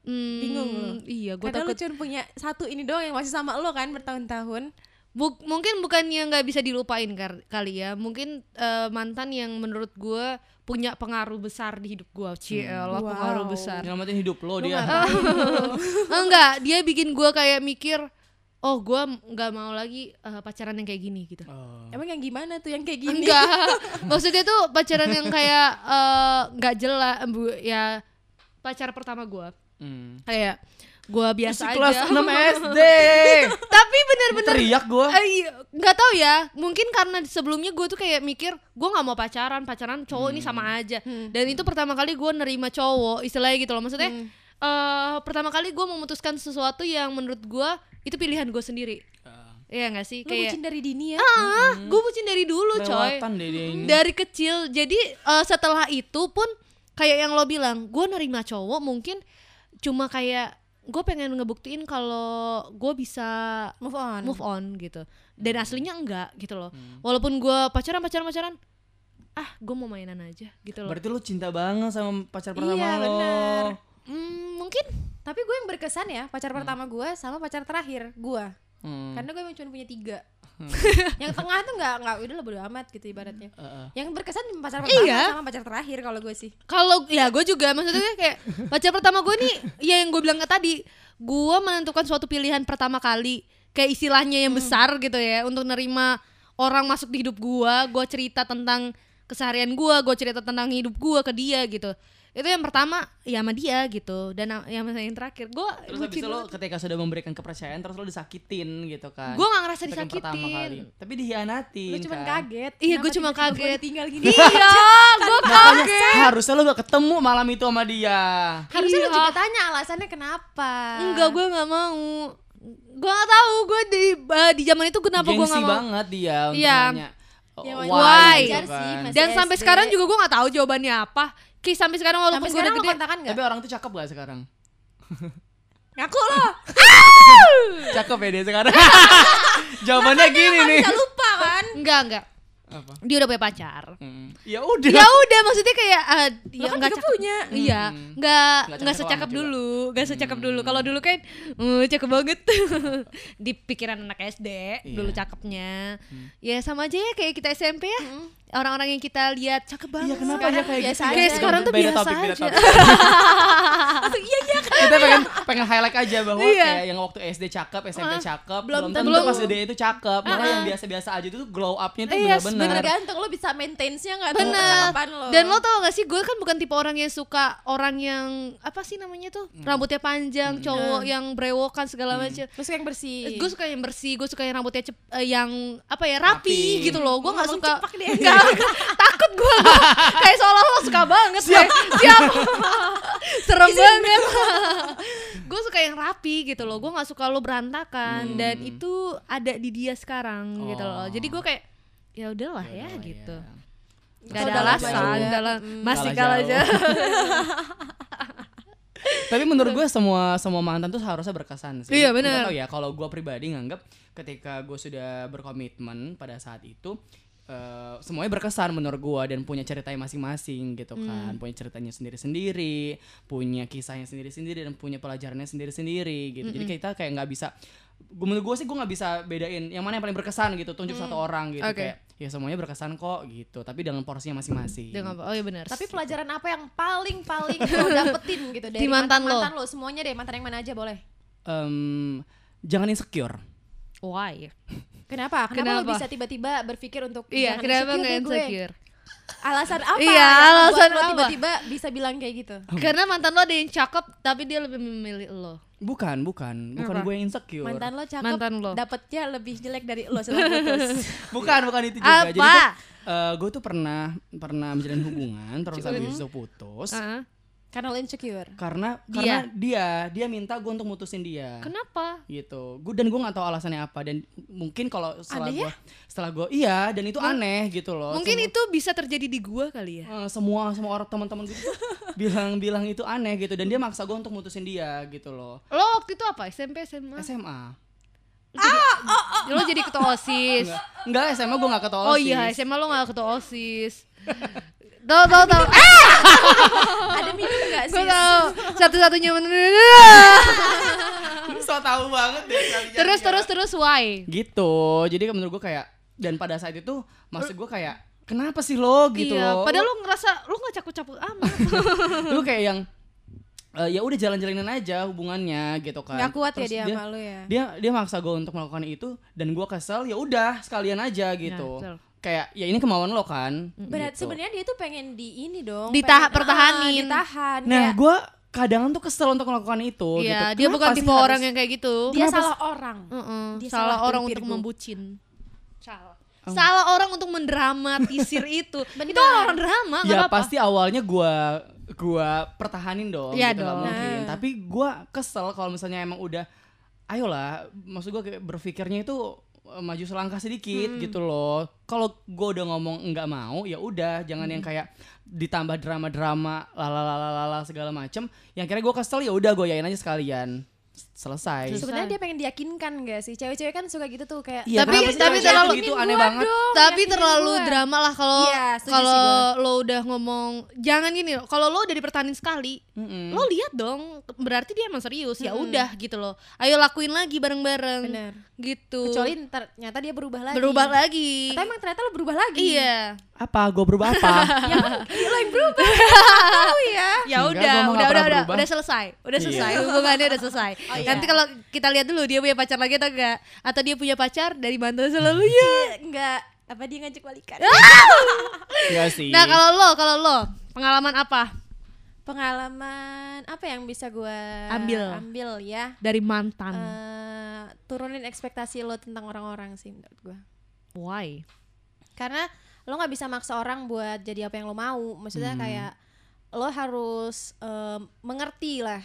Hmm, Bingung lu. Iya, gue Karena lu takut. cuma punya satu ini doang yang masih sama lo kan bertahun-tahun. Buk- mungkin bukannya nggak bisa dilupain kar- kali ya. Mungkin eh, mantan yang menurut gue punya pengaruh besar di hidup gue. Ciel, Wow. pengaruh besar. Nyelamatin hidup lo dia. enggak, dia bikin gue kayak mikir, oh gue nggak mau lagi eh, pacaran yang kayak gini gitu. Oh. Emang yang gimana tuh yang kayak gini? Enggak, maksudnya tuh pacaran yang kayak eh, nggak jelas, bu, ya pacar pertama gue Hmm. kayak gue biasa Masih kelas aja. 6 SD. Tapi bener-bener Teriak gua. Eh, nggak tahu ya mungkin karena sebelumnya gue tuh kayak mikir gue nggak mau pacaran pacaran cowok ini sama aja Hmm. dan itu pertama kali gue nerima cowok istilahnya gitu loh maksudnya Hmm. eh, pertama kali gue memutuskan sesuatu yang menurut gue itu pilihan gue sendiri Iya gak sih Lu kayak bucin dari dini ya? ah gue bucin dari dulu coy deh ini. dari kecil jadi eh, setelah itu pun kayak yang lo bilang gue nerima cowok mungkin cuma kayak gue pengen ngebuktiin kalau gue bisa Move on. move on gitu dan aslinya enggak gitu loh Hmm. walaupun gue pacaran pacaran pacaran ah gue mau mainan aja gitu loh Berarti lu cinta banget sama pacar pertama Iya, lo. bener. Hmm, mungkin Tapi gue yang berkesan ya pacar pertama gue sama pacar terakhir gue. Hmm. Karena gue cuma punya tiga. Yang tengah tuh nggak nggak udah bodo amat gitu ibaratnya. Heeh. Yang berkesan pacar pertama Iya. sama pacar terakhir kalau gue sih. kalau ya gue juga maksudnya kayak pacar pertama gue nih ya yang gue bilang ke tadi gue menentukan suatu pilihan pertama kali kayak istilahnya yang besar gitu ya untuk nerima orang masuk di hidup gue gue cerita tentang keseharian gue gue cerita tentang hidup gue ke dia gitu itu yang pertama ya sama dia gitu dan yang yang terakhir gue Terus habis itu lo ketika sudah memberikan kepercayaan terus lo disakitin gitu kan. gue gak ngerasa yang pertama kali. disakitin Tapi dihianatin Lu cuma kan. kaget. Iya, gue cuma kaget. tinggal gini. iya gue kaget harusnya lo gak ketemu malam itu sama dia. Harusnya Iya. juga tanya alasannya kenapa. enggak gue nggak mau gue nggak tahu gue di eh, di zaman itu kenapa gue nggak mau banget dia untuk Iya. nanya. oh, Ya, why, why? gitu sih, kan. masih dan sampai sekarang juga gue nggak tahu jawabannya apa Ki sampai sekarang walaupun Sampai gue udah sekarang gede nggak? Tapi orang itu cakep gak sekarang? Ngaku lo. Cakep ya dia sekarang. Jawabannya gini nih. Bisa lupa kan? enggak enggak Apa? dia udah punya pacar Hmm. Ya udah. ya udah maksudnya kayak eh, dia kan nggak juga cakep punya. iya Hmm. nggak Nggak nggak cakep secakep dulu nggak secakep dulu Hmm. kalau dulu kan uh, cakep banget di pikiran anak SD Iya. dulu cakepnya Hmm. ya sama aja ya kayak kita SMP ya orang-orang yang kita lihat cakep banget Iya kenapa Sekarang ya kayak biasa gitu? aja. Kayak sekarang tuh Beda biasa topik, beda aja. iya iya. Kita pengen pengen highlight aja bahwa Iya. kayak yang waktu SD cakep, SMP Ah, cakep, belum belum tentu tentu. pas gede itu cakep. Malah Ah. yang biasa-biasa aja itu tuh glow up-nya tuh Iya, bener-bener. Tergantung lo bisa maintain-nya nggak tuh Bener. kecakapan lo. Dan lo tau gak sih gue kan bukan tipe orang yang suka orang yang apa sih namanya tuh Hmm. rambutnya panjang, cowok yang brewokan segala macam. Lo suka yang bersih. Gue suka yang bersih, gue suka yang rambutnya cep, eh, yang apa ya rapi, Rapi. gitu loh. Gue nggak suka. cepak deh. Nggak, takut gue kayak seolah-olah suka banget siap. Siap. Serem banget. Gue suka yang rapi gitu loh. Gue nggak suka lo berantakan. Hmm. dan itu ada di dia sekarang gitu loh. Oh. jadi gue kayak ya udahlah ya, Yaudah, gitu. ya. Gak ada alasan, dalam Hmm. masih Kalah aja. Tapi menurut gue semua semua mantan tuh harusnya berkesan sih. Iya, tahu ya kalau gue pribadi nganggap ketika gue sudah berkomitmen pada saat itu eh, semuanya berkesan menurut gue dan punya ceritanya masing-masing gitu kan, Hmm. punya ceritanya sendiri-sendiri, punya kisahnya sendiri-sendiri dan punya pelajarannya sendiri-sendiri gitu. Jadi kita kayak nggak bisa, gua- menurut gue sih gue nggak bisa bedain yang mana yang paling berkesan gitu, tunjuk satu orang gitu Hmm. Oke. kayak ya semuanya berkesan kok gitu, tapi dengan porsinya masing-masing. Dia ngapa? Oh iya benar. Tapi pelajaran apa yang paling paling lo dapetin gitu dari Di mantan lo. mantan lo semuanya deh mantan yang mana aja boleh. Em, jangan insecure. why? Kenapa? Kenapa, lo Kenapa? bisa tiba-tiba berpikir untuk Iya, kenapa gue? insecure? Alasan apa? Iya, alasan lo apa? tiba-tiba bisa bilang kayak gitu. Karena mantan lo ada yang cakep tapi dia lebih memilih lo. Bukan, bukan, bukan Apa? gue yang insecure. Mantan lo cakep, Mantan lo. dapetnya lebih jelek dari lo setelah putus. bukan bukan itu juga Apa? jadi tuh gue tuh pernah pernah menjalin hubungan terus habis itu putus Heeh. Karena lo insecure. karena Dia. karena dia dia minta gue untuk mutusin dia Kenapa? gitu gue dan gue nggak tahu alasannya apa dan mungkin kalau setelah Aneh ya? gue setelah gue iya dan itu aneh gitu loh Mungkin Semua- itu bisa terjadi di gua kali ya. eh, semua semua orang teman-teman gue bilang-bilang itu aneh gitu dan dia maksa gue untuk mutusin dia gitu loh Lo waktu itu apa? SMP, SMA? SMA Lo jadi ketua OSIS. enggak enggak SMA gue nggak ketua Oh OSIS. iya, SMA lo gak ketua OSIS. Tahu tahu tahu. Ah, Ada minum gak gue sih? tahu. Satu-satunya Lu so tahu banget deh kalian Terus ya. terus terus why? gitu jadi menurut gue kayak dan pada saat itu maksud gue kayak kenapa sih lo gitu iya, loh padahal lo ngerasa lo gak capek-capek amat. lu kayak yang eh, ya udah jalan-jalanin aja hubungannya gitu kan Gak kuat ya Terus dia sama lo ya. dia dia maksa gue untuk melakukan itu dan gue kesel ya udah sekalian aja gitu betul. Kayak ya ini kemauan lo kan Berarti gitu. sebenarnya dia tuh pengen di ini dong. Ditahan- pertahanin. Ah, ditahan. nah gue kadang tuh kesel untuk melakukan itu Iya, gitu. dia bukan tipe harus- orang yang kayak gitu. dia Kenapa salah orang. Heeh, Dia salah salah orang untuk membucin. Salah. Salah orang untuk mendramatisir itu. itu orang drama, nggak ya apa-apa. pasti awalnya gue gua pertahanin dong Iya gitu dong. mungkin Nah. tapi gue kesel kalau misalnya emang udah ayolah maksud gue kayak berpikirnya itu maju selangkah sedikit Hmm. gitu loh kalau gue udah ngomong nggak mau ya udah jangan Hmm. yang kayak ditambah drama-drama lalalalala segala macem yang kira gue kesel ya udah gue yain aja sekalian selesai. Sebenarnya dia pengen diyakinkan gak sih? Cewek-cewek kan suka gitu tuh kayak Iya, Tapi- tapi terlalu- gitu aneh gua banget dong, tapi terlalu gua. drama lah kalau Iya, sih kalau lo udah ngomong jangan gini loh kalau lo udah dipertahanin sekali Mm-mm. lo lihat dong berarti dia emang serius ya udah gitu loh ayo lakuin lagi bareng-bareng Bener. gitu Kecuali ternyata dia berubah lagi. berubah lagi Atau emang ternyata lo berubah lagi. iya apa gue berubah apa Lo yang berubah. Tahu ya. ya udah udah udah udah udah selesai udah Iya. selesai hubungannya udah selesai Oh, iya. Nanti kalau kita lihat dulu dia punya pacar lagi atau enggak atau dia punya pacar dari mantan selalunya Enggak. Apa dia ngajak balikan? Enggak sih nah kalau lo kalau lo pengalaman apa Pengalaman apa yang bisa gue Ambil. ambil ya? dari mantan Eh, turunin ekspektasi lo tentang orang-orang sih menurut gue. why Karena lo nggak bisa maksa orang buat jadi apa yang lo mau. Maksudnya Hmm. kayak lo harus em, mengerti lah.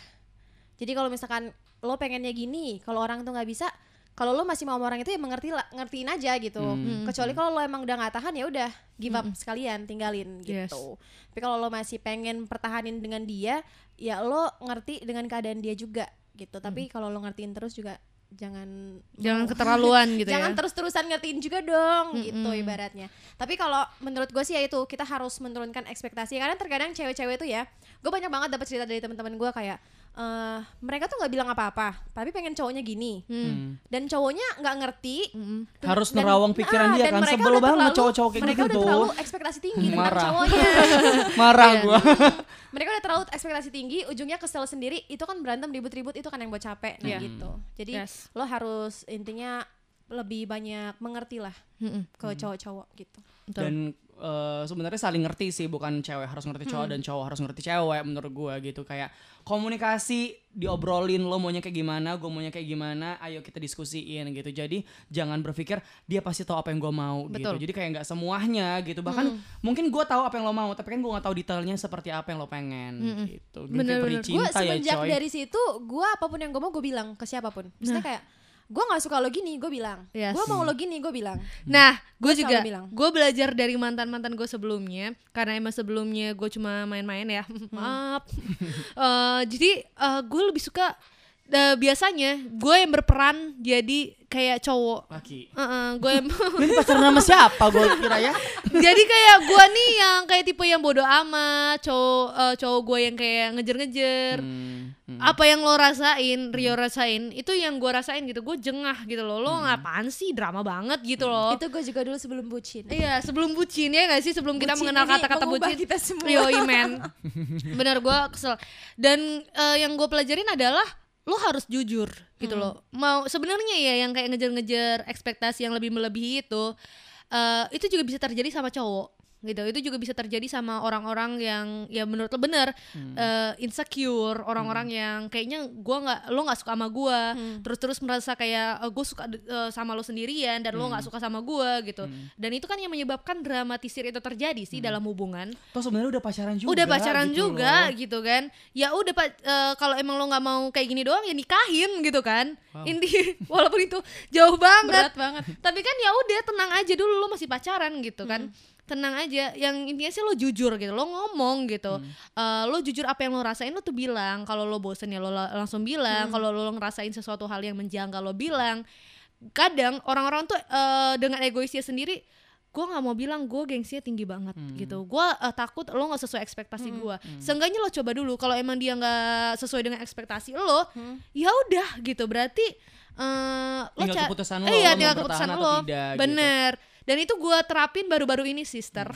Jadi kalau misalkan lo pengennya gini, kalau orang tuh nggak bisa, kalau lo masih mau sama orang itu ya mengerti ngertiin aja gitu. Hmm. Kecuali kalau lo emang udah nggak tahan ya udah give up sekalian, tinggalin Yes. gitu. Tapi kalau lo masih pengen pertahanin dengan dia, ya lo ngerti dengan keadaan dia juga gitu. Tapi kalau lo ngertiin terus juga jangan jangan keterlaluan gitu jangan ya terus-terusan ngertiin juga dong Mm-mm. gitu ibaratnya tapi kalau menurut gue sih ya itu kita harus menurunkan ekspektasi karena terkadang cewek-cewek itu ya gue banyak banget dapat cerita dari teman-teman gue kayak eh mereka tuh nggak bilang apa-apa tapi pengen cowoknya gini Hmm. Hmm. dan cowoknya nggak ngerti Mm-mm. harus Dan- nerawang pikiran ah, dia dan kan sebel banget cowok-cowok kayak mereka gitu udah terlalu ekspektasi tinggi tentang Marah. cowoknya marah gua mereka udah terlalu ekspektasi tinggi ujungnya kesel sendiri itu kan berantem ribut-ribut itu kan yang buat capek nah gitu jadi Yes. lo harus intinya lebih banyak mengerti lah Mm-mm. ke cowok-cowok gitu Betul. Eh, sebenarnya saling ngerti sih bukan cewek harus ngerti cowok Hmm. dan cowok harus ngerti cewek menurut gua gitu. Kayak komunikasi diobrolin lo maunya kayak gimana gue maunya kayak gimana ayo kita diskusiin gitu. Jadi jangan berpikir dia pasti tahu apa yang gue mau Betul. gitu jadi kayak nggak semuanya gitu. Bahkan mungkin gue tahu apa yang lo mau tapi kan gue nggak tahu detailnya seperti apa yang lo pengen Mm-mm. gitu. Bener-bener. Gue cinta ya semenjak coy. dari situ gue apa pun yang gue mau gue bilang ke siapa pun. Misalnya kayak gue nggak suka lo gini gue bilang Yes. gue mau lo gini gue bilang Nah, gue Gua juga, gue belajar dari mantan mantan gue sebelumnya, karena emang sebelumnya gue cuma main-main ya, maaf. Eh, jadi gue lebih suka eh, biasanya gue yang berperan jadi kayak cowok. laki gue yang ini pacaran sama siapa gue kira ya jadi kayak gue nih yang kayak tipe yang bodoh amat, cowok eh, cowok gue yang kayak ngejer-ngejer. Hmm, hmm. Apa yang lo rasain, Rio rasain, itu yang gue rasain gitu. Gue jengah gitu loh. Lo ngapaan sih drama banget gitu loh. itu gue juga dulu sebelum bucin Iya, sebelum bucin ya gak sih? Sebelum kita Bucin mengenal ini kata-kata bucin. kita semua. Yoi men. Bener gue kesel. Dan eh, yang gue pelajarin adalah lo harus jujur gitu Hmm. loh. Mau sebenarnya ya yang kayak ngejar-ngejar ekspektasi yang lebih melebihi itu eh, itu juga bisa terjadi sama cowok. Gitu. Itu juga bisa terjadi sama orang-orang yang ya menurut lo bener eh, insecure orang-orang yang kayaknya gua nggak lo nggak suka sama gua. Terus-terus merasa kayak gue suka eh, sama lo sendirian dan lo nggak suka sama gua gitu. Dan itu kan yang menyebabkan dramatisir itu terjadi sih dalam hubungan. Toh sebenarnya udah pacaran juga. udah pacaran gitu juga loh. gitu kan. Ya udah pak eh, kalau emang lo nggak mau kayak gini doang ya nikahin gitu kan. Wow. inti walaupun itu jauh banget. Berat banget. tapi kan ya udah tenang aja dulu lo masih pacaran gitu kan. Hmm. Tenang aja. Yang intinya sih lo jujur gitu lo ngomong gitu. Hmm. Eh, lo jujur apa yang lo rasain lo tuh bilang. Kalau lo bosen ya lo la- langsung bilang. Hmm. kalau lo ngerasain sesuatu hal yang menjanggal lo bilang. Kadang orang-orang tuh eh, dengan egoisnya sendiri gue nggak mau bilang gue gengsinya tinggi banget gitu. Gue takut lo nggak sesuai ekspektasi gue seenggaknya lo coba dulu. Kalau emang dia nggak sesuai dengan ekspektasi lo ya udah gitu. Berarti eh, lo Tinggal keputusan lo, Eh, iya lo tinggal keputusan lo. tidak, gitu. Dan itu gue terapin baru-baru ini sister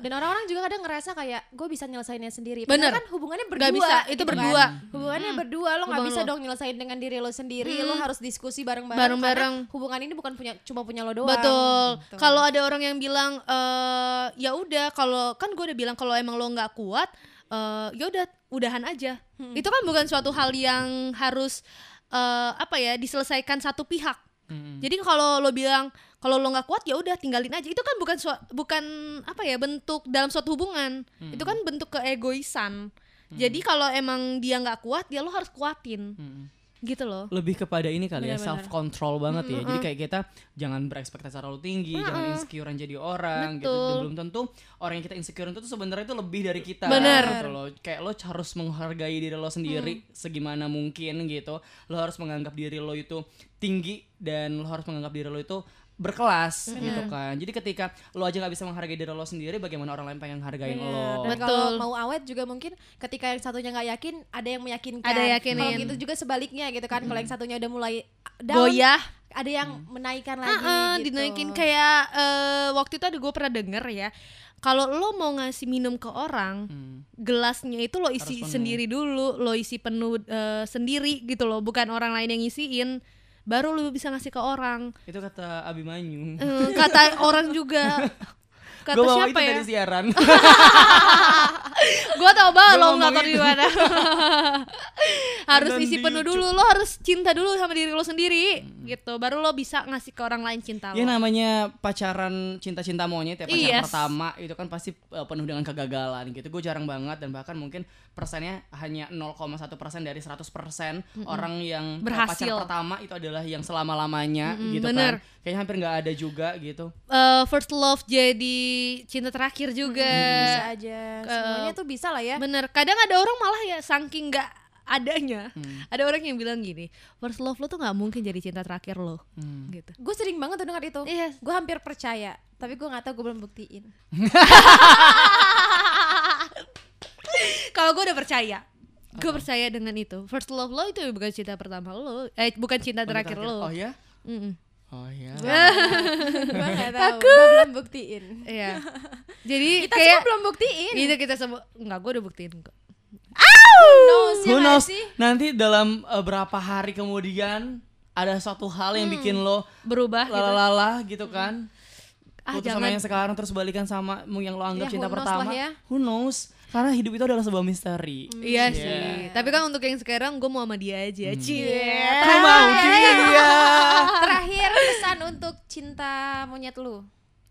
Dan orang-orang juga kadang ngerasa kayak gue bisa nyelesainnya sendiri. Bener. Padahal kan hubungannya berdua. Nggak bisa, itu gitu kan. berdua. Hubungannya berdua, lo nggak bisa lo. dong nyelesain dengan diri lo sendiri. Lo harus diskusi bareng-bareng. Bareng-bareng. karena Hubungan ini bukan punya cuma punya lo doang. Betul. Gitu. Kalau ada orang yang bilang eh ya udah kalau kan gue udah bilang kalau emang lo nggak kuat eh ya udah udahan aja. Hmm. Itu kan bukan suatu hal yang harus eh apa ya diselesaikan satu pihak. Mm-mm. Jadi kalau lo bilang kalau lo nggak kuat ya udah tinggalin aja. Itu kan bukan bukan apa ya bentuk dalam suatu hubungan. Itu kan bentuk keegoisan. Jadi kalau emang dia nggak kuat ya lo harus kuatin. Mm-mm. Gitu loh. lebih kepada ini kali ya Benar-benar. self control banget ya jadi kayak kita jangan berekspektasi terlalu tinggi jangan insecurean jadi orang gitu Betul. dan belum tentu orang yang kita insecure itu sebenarnya itu lebih dari kita Bener. gitu loh kayak lo harus menghargai diri lo sendiri segimana mungkin gitu lo harus menganggap diri lo itu tinggi dan lo harus menganggap diri lo itu berkelas gitu kan jadi ketika lo aja nggak bisa menghargai diri lo sendiri bagaimana orang lain pengen hargain Bener. lo Dan Betul. kalau mau awet juga mungkin ketika yang satunya nggak yakin, ada yang meyakinkan. Ada yakinin. Kalau gitu juga sebaliknya gitu kan. Kalau yang satunya udah mulai down, Goyah. ada yang menaikkan lagi. Ah, gitu. dinaikin kayak eh, waktu itu ada gue pernah denger ya kalau lo mau ngasih minum ke orang Hmm. gelasnya itu lo isi sendiri dulu lo isi penuh eh, sendiri gitu loh bukan orang lain yang ngisiin baru lo bisa ngasih ke orang. Itu kata Abimanyu. Eh, kata orang juga. Kata bawa siapa itu ya? dari siaran gue tau banget lo nggak di mana harus Dan isi penuh dulu lo harus cinta dulu sama diri lo sendiri gitu baru lo bisa ngasih ke orang lain cinta Ya lo namanya pacaran cinta-cinta monyet ya pacar Yes. pertama itu kan pasti uh, penuh dengan kegagalan gitu. Gue jarang banget dan bahkan mungkin persennya hanya 0,1 persen dari 100 persen orang yang uh, Berhasil. pacar pertama itu adalah yang selama lamanya Mm-mm, gitu bener. kan. Kayaknya hampir nggak ada juga gitu. Eh, first love jadi cinta terakhir juga bisa aja. Semuanya tuh bisa lah ya. Bener, kadang ada orang malah ya saking nggak adanya, ada orang yang bilang gini, first love lo tuh nggak mungkin jadi cinta terakhir lo, Hmm. gitu. Gue sering banget tuh dengar itu. Iya. Gue hampir percaya, tapi gue nggak tahu gue belum buktiin. Kalau gue udah percaya, gue percaya dengan itu. First love lo itu bukan cinta pertama lo, eh bukan cinta terakhir lo. Oh ya? Mm-mm. Oh ya. gue nggak tahu. Gue belum buktiin. Iya. Jadi Kita kayak semua belum buktiin. gitu kita semua nggak gue udah buktiin kok. knows, ya Who knows? sih? Nanti dalam uh, berapa hari kemudian ada suatu hal yang bikin lo Berubah gitu. lalala gitu kan. Ah, Putus sama jangan. yang sekarang terus balikan sama yang lo anggap Ya, cinta pertama. ya. Who knows? Karena hidup itu adalah sebuah misteri. Iya Yeah. sih. Tapi kan untuk yang sekarang gue mau sama dia aja. Cie. Aku mau dia. Terakhir pesan untuk cinta monyet lu.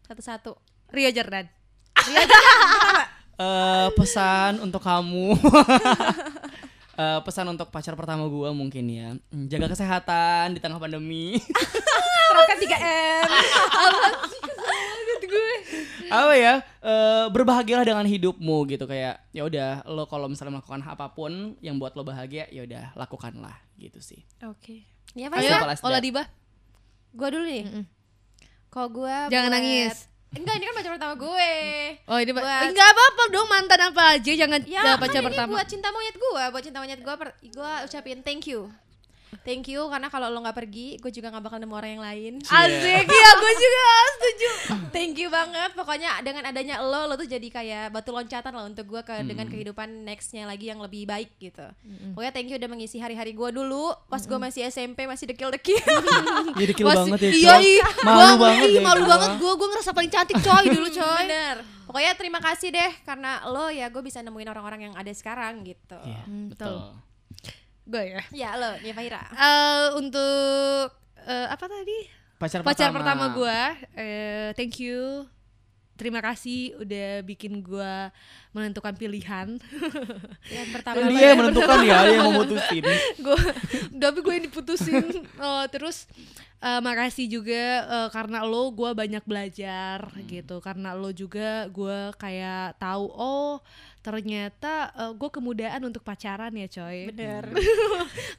Satu-satu. Rio Jordan. Eh, pesan untuk kamu. Eh, pesan untuk pacar pertama gua mungkin ya. Hmm, Jaga kesehatan di tengah pandemi. Terapkan 3M. Apa ya? Eh, berbahagialah dengan hidupmu gitu kayak ya udah lo kalau misalnya melakukan apa pun yang buat lo bahagia ya udah lakukanlah gitu sih. Oke. Ya Ayo, Simple as that. Ola Diba. Gue dulu nih. Kalau gue Jangan nangis. Enggak, ini kan pacar pertama gue. Oh ini Buat- Buat... enggak apa-apa dong mantan apa aja jangan Ya, ya, pacar kan ini pertama. buat cinta monyet gue, buat cinta monyet gue, gue ucapin thank you. Thank you karena kalau lo nggak pergi, gue juga nggak bakal nemu orang yang lain. Asik, iya gue juga setuju. Thank you banget. Pokoknya dengan adanya lo, lo tuh jadi kayak batu loncatan lah untuk gue ke dengan kehidupan nextnya lagi yang lebih baik gitu. Pokoknya thank you udah mengisi hari-hari gue dulu. Pas gue masih SMP masih dekil-dekil. Iya dekil Masih- banget ya. Iya, iya. Malu Gua- banget Iya, ya, malu banget gue. Gue ngerasa paling cantik coy dulu coy. Bener. Pokoknya terima kasih deh karena lo ya gue bisa nemuin orang-orang yang ada sekarang gitu. Iya, Hmm, betul. Gue ya. Ya lo, ya Fahira. Eh, untuk eh, apa tadi? Pacar, Pacar pertama gue. eh, thank you. Terima kasih udah bikin gue menentukan pilihan. Yang pertama dia yang menentukan ya, dia yang memutusin. gue tapi gue yang diputusin. Oh, terus eh, makasih juga eh, karena lo gue banyak belajar gitu. Karena lo juga gue kayak tahu oh ternyata gue kemudahan untuk pacaran ya coy. Bener.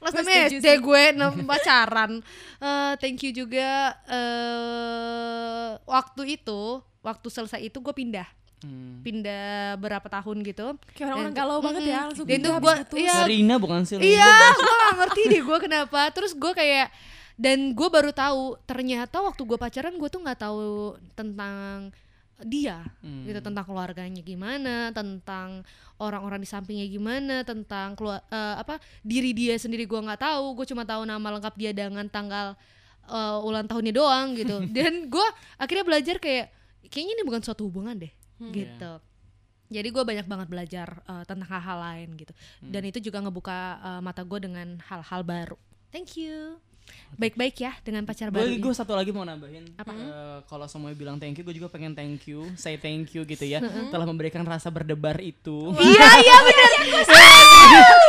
Kelas Gue 6 setuju SD gue pacaran. Eh, thank you juga eh waktu itu waktu selesai itu gue pindah. Hmm. pindah berapa tahun gitu. Kayak orang-orang Dan- galau banget ya langsung Dan itu pindah gue iya. Serina bukan sih? Iya, gue gak ngerti deh gue kenapa. Terus gue kayak dan gue baru tahu ternyata waktu gue pacaran gue tuh nggak tahu tentang dia Hmm. gitu. Tentang keluarganya gimana tentang orang-orang di sampingnya gimana tentang keluar eh, apa diri dia sendiri gue nggak tahu. Gue cuma tahu nama lengkap dia dengan tanggal eh, ulang tahunnya doang gitu. Dan gue akhirnya belajar kayak kayaknya ini bukan suatu hubungan deh gitu. Jadi gue banyak banget belajar eh, tentang hal-hal lain gitu. Dan itu juga ngebuka eh, mata gue dengan hal-hal baru. Thank you. Baik-baik ya dengan pacar baru Gue satu lagi mau nambahin. Apa? Eh, kalau semuanya bilang thank you, gue juga pengen thank you, say thank you gitu ya, telah memberikan rasa berdebar itu. Iya iya benar.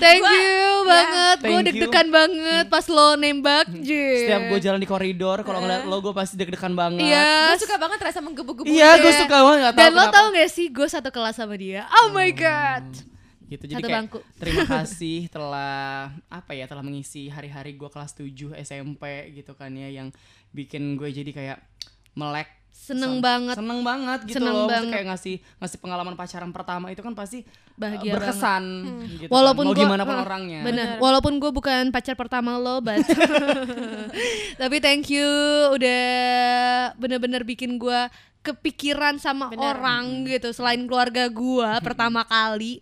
Thank you banget. Gue deg-degan banget pas lo nembak. Jir. Setiap gue jalan di koridor, kalau ngeliat lo gue pasti deg-degan banget. Iya. Gue suka banget rasa menggebu-gebu. Iya, gue Iya. suka banget gak tahu Dan lo tau gak sih gue satu kelas sama dia. Oh my god. gitu jadi Satu kayak bangku. terima kasih telah apa ya telah mengisi hari-hari gue kelas 7 SMP gitu kan ya yang bikin gue jadi kayak melek Seneng Sen- banget. seneng banget gitu Seneng loh banget. kayak ngasih ngasih pengalaman pacaran pertama itu kan pasti Bahagia uh, berkesan gitu Walaupun kan. mau gua- gimana pun uh, orangnya Bener. Walaupun gue bukan pacar pertama lo, but tapi thank you udah bener-bener bikin gue kepikiran sama Bener. orang gitu selain keluarga gue pertama kali.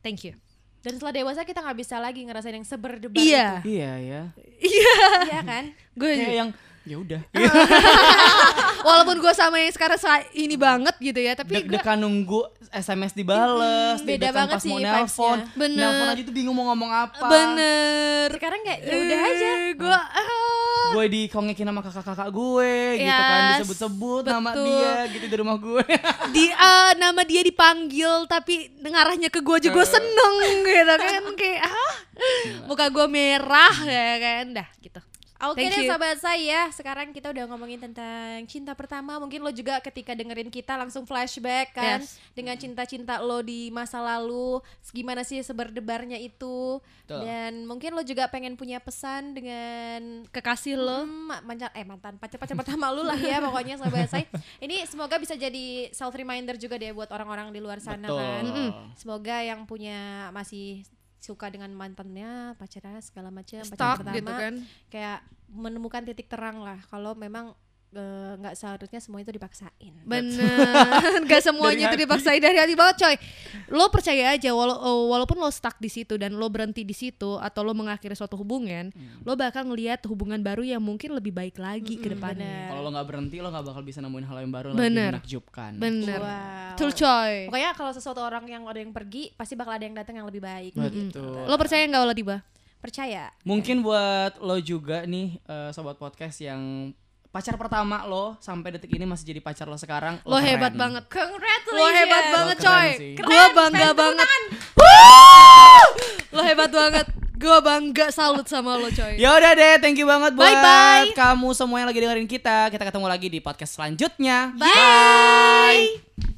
Thank you. Dan setelah dewasa kita nggak bisa lagi ngerasain yang seberdebar Iya. iya ya itu. Iya kan? Gue kayak yang ya udah. Walaupun gue sama yang sekarang ini banget gitu ya, tapi gue deg-degan nunggu SMS dibales Mm, beda banget pas sih mau nelpon. Bener. nelpon aja tuh bingung mau ngomong apa. Bener. Sekarang kayak ya udah aja. Gue gue dikongekin sama kakak-kakak gue gitu kan. Yes, disebut-sebut nama dia gitu di rumah gue. Di eh, nama dia dipanggil tapi ngarahnya ke gue aja. Gue seneng gitu kan. Kayak ah muka gue merah ya kan. Dah gitu Oke Thank deh sahabat saya, sekarang kita udah ngomongin tentang cinta pertama. Mungkin lo juga ketika dengerin kita langsung flashback kan Yes. dengan cinta-cinta lo di masa lalu, gimana sih seberdebarnya itu. Betul. Dan mungkin lo juga pengen punya pesan dengan kekasih lo Hmm, ma- mancan eh mantan pacar-pacar pertama lu lah ya pokoknya sahabat saya. Ini semoga bisa jadi self reminder juga deh buat orang-orang di luar sana Betul. kan. Mm-mm. Semoga yang punya masih suka dengan mantannya, pacarnya segala macam, pacar pertama. gitu kan. Kayak menemukan titik terang lah. Kalau memang eh, nggak seharusnya semua itu dipaksain. bener gak semuanya Dari itu hati. dipaksain dari hati banget coy lo percaya aja wala- oh, walaupun lo stuck di situ dan lo berhenti di situ atau lo mengakhiri suatu hubungan lo bakal ngelihat hubungan baru yang mungkin lebih baik lagi ke depannya kalau lo nggak berhenti lo nggak bakal bisa nemuin hal yang baru Bener. lebih menakjubkan bener Wow. Betul coy Pokoknya kalau sesuatu orang yang ada yang pergi, pasti bakal ada yang datang yang lebih baik. betul lo percaya nggak lo tiba Percaya. mungkin buat lo juga nih eh, sobat podcast yang pacar pertama lo sampai detik ini masih jadi pacar lo sekarang lo keren. hebat banget Congratulations. Lo hebat Lo banget keren coy. Gua bangga banget. Lo hebat banget. Gua bangga salut sama lo coy. Ya udah deh, thank you banget buat Bye-bye. kamu semua yang lagi dengerin kita. Kita ketemu lagi di podcast selanjutnya. Bye.